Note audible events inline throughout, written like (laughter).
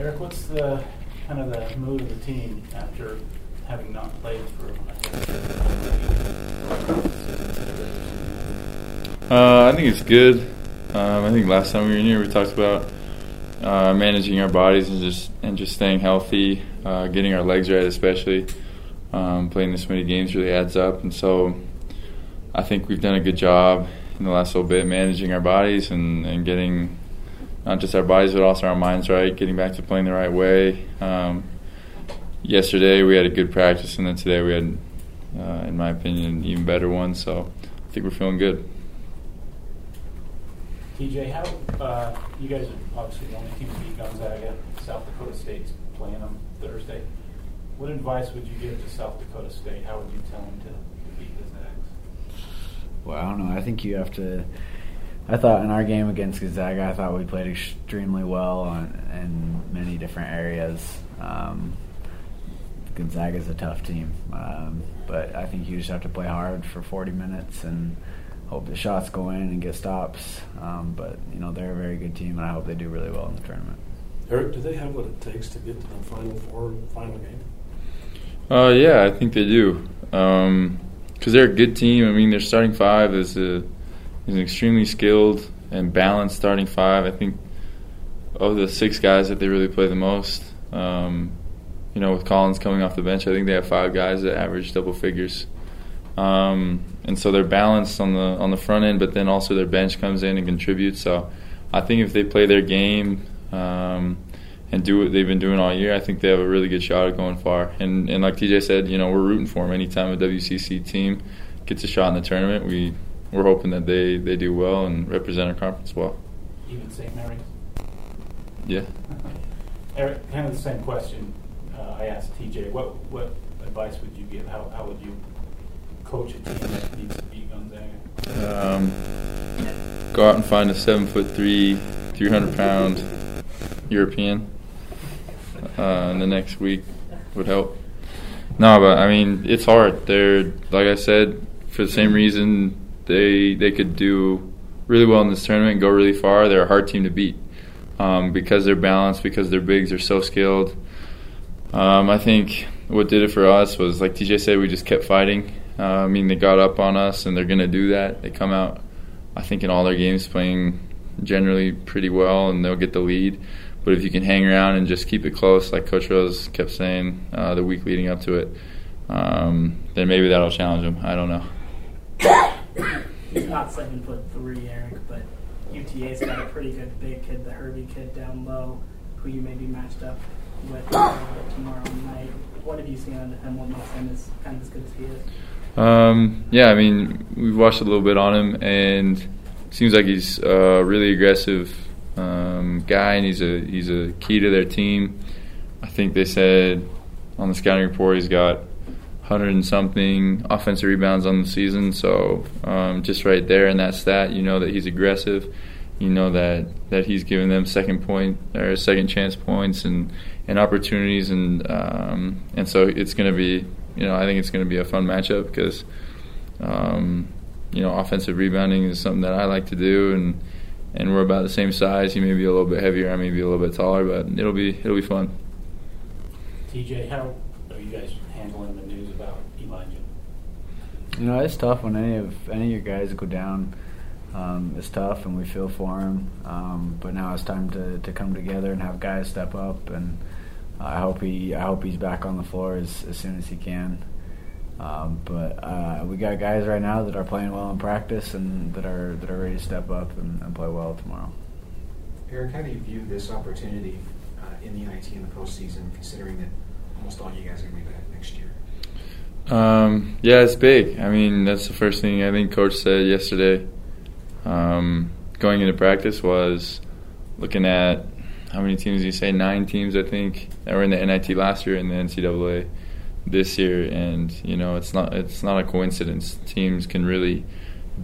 Eric, what's the kind of the mood of the team after having not played for? Uh, I think it's good. Um, I think last time we were in here, we talked about uh, managing our bodies and just and just staying healthy, uh, getting our legs right, especially. Um, playing this many games really adds up, and so I think we've done a good job in the last little bit managing our bodies and, and getting not just our bodies but also our minds right, getting back to playing the right way. Um, yesterday we had a good practice, and then today we had, uh, in my opinion, an even better one. So I think we're feeling good. TJ, how uh, you guys are obviously the only team to beat Gonzaga. South Dakota State's playing them Thursday. What advice would you give to South Dakota State? How would you tell them to, to beat the Zags? Well, I don't know. I think you have to. I thought in our game against Gonzaga, I thought we played extremely well on, in many different areas. Um, Gonzaga is a tough team, um, but I think you just have to play hard for 40 minutes and hope the shots go in and get stops. Um, but you know they're a very good team, and I hope they do really well in the tournament. Eric, do they have what it takes to get to the final four, final game? Uh, yeah, I think they do. Because um, they're a good team. I mean, their starting five is a is an extremely skilled and balanced starting five. I think of the six guys that they really play the most. Um, you know, with Collins coming off the bench, I think they have five guys that average double figures. Um, and so they're balanced on the on the front end, but then also their bench comes in and contributes. So I think if they play their game um, and do what they've been doing all year, I think they have a really good shot at going far. And and like TJ said, you know, we're rooting for them. Anytime a WCC team gets a shot in the tournament, we we're hoping that they, they do well and represent our conference well. Even St. Mary's. Yeah. (laughs) Eric, kind of the same question uh, I asked TJ. What what advice would you give? How how would you coach a team that needs to beat Gonzaga? Um, go out and find a seven foot three, three hundred pound European. Uh, in the next week would help. No, but I mean it's hard. They're like I said for the same reason they they could do really well in this tournament go really far. They're a hard team to beat um, because they're balanced, because their bigs are so skilled. Um, I think what did it for us was like TJ said, we just kept fighting. Uh, I mean, they got up on us, and they're going to do that. They come out, I think, in all their games playing generally pretty well, and they'll get the lead. But if you can hang around and just keep it close, like Coach Rose kept saying uh, the week leading up to it, um, then maybe that'll challenge them. I don't know. He's not seven foot three, Eric, but UTA's got a pretty good big kid, the Hervey kid down low, who you may be matched up with tomorrow night. What have you seen on him? What makes him as kind of as good as he is? Um, yeah, I mean, we've watched a little bit on him, and seems like he's a really aggressive um, guy, and he's a he's a key to their team. I think they said on the scouting report he's got 100 and something offensive rebounds on the season. So um, just right there in that stat, you know that he's aggressive. You know that, that he's giving them second point or second chance points and, and opportunities, and um, and so it's going to be you know I think it's going to be a fun matchup because um, you know offensive rebounding is something that I like to do and and we're about the same size. He may be a little bit heavier, I may be a little bit taller, but it'll be it'll be fun. TJ, how are you guys handling the Elijah? You know, it's tough when any of any of your guys go down. Um, it's tough, and we feel for him. Um, but now it's time to, to come together and have guys step up. And I hope he I hope he's back on the floor as, as soon as he can. Um, but uh, we got guys right now that are playing well in practice and that are that are ready to step up and, and play well tomorrow. Eric, how do you view this opportunity uh, in the NIT in the postseason, considering that almost all you guys are going to be back next year? Um, yeah, it's big. I mean, that's the first thing I think Coach said yesterday. Um, going into practice was looking at how many teams you say? Nine teams, I think, that were in the NIT last year and the NCAA this year, and you know, it's not it's not a coincidence. Teams can really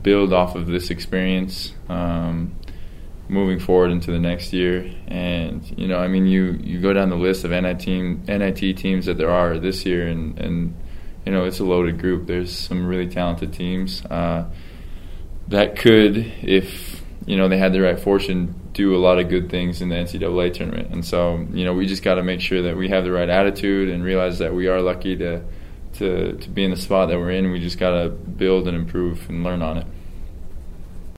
build off of this experience. Um, moving forward into the next year. And you know, I mean, you you go down the list of NIT NIT teams that there are this year, and and you know, it's a loaded group. There's some really talented teams uh, that could, if you know, they had the right fortune, do a lot of good things in the NCAA tournament. And so, you know, we just got to make sure that we have the right attitude and realize that we are lucky to to to be in the spot that we're in. We just got to build and improve and learn on it.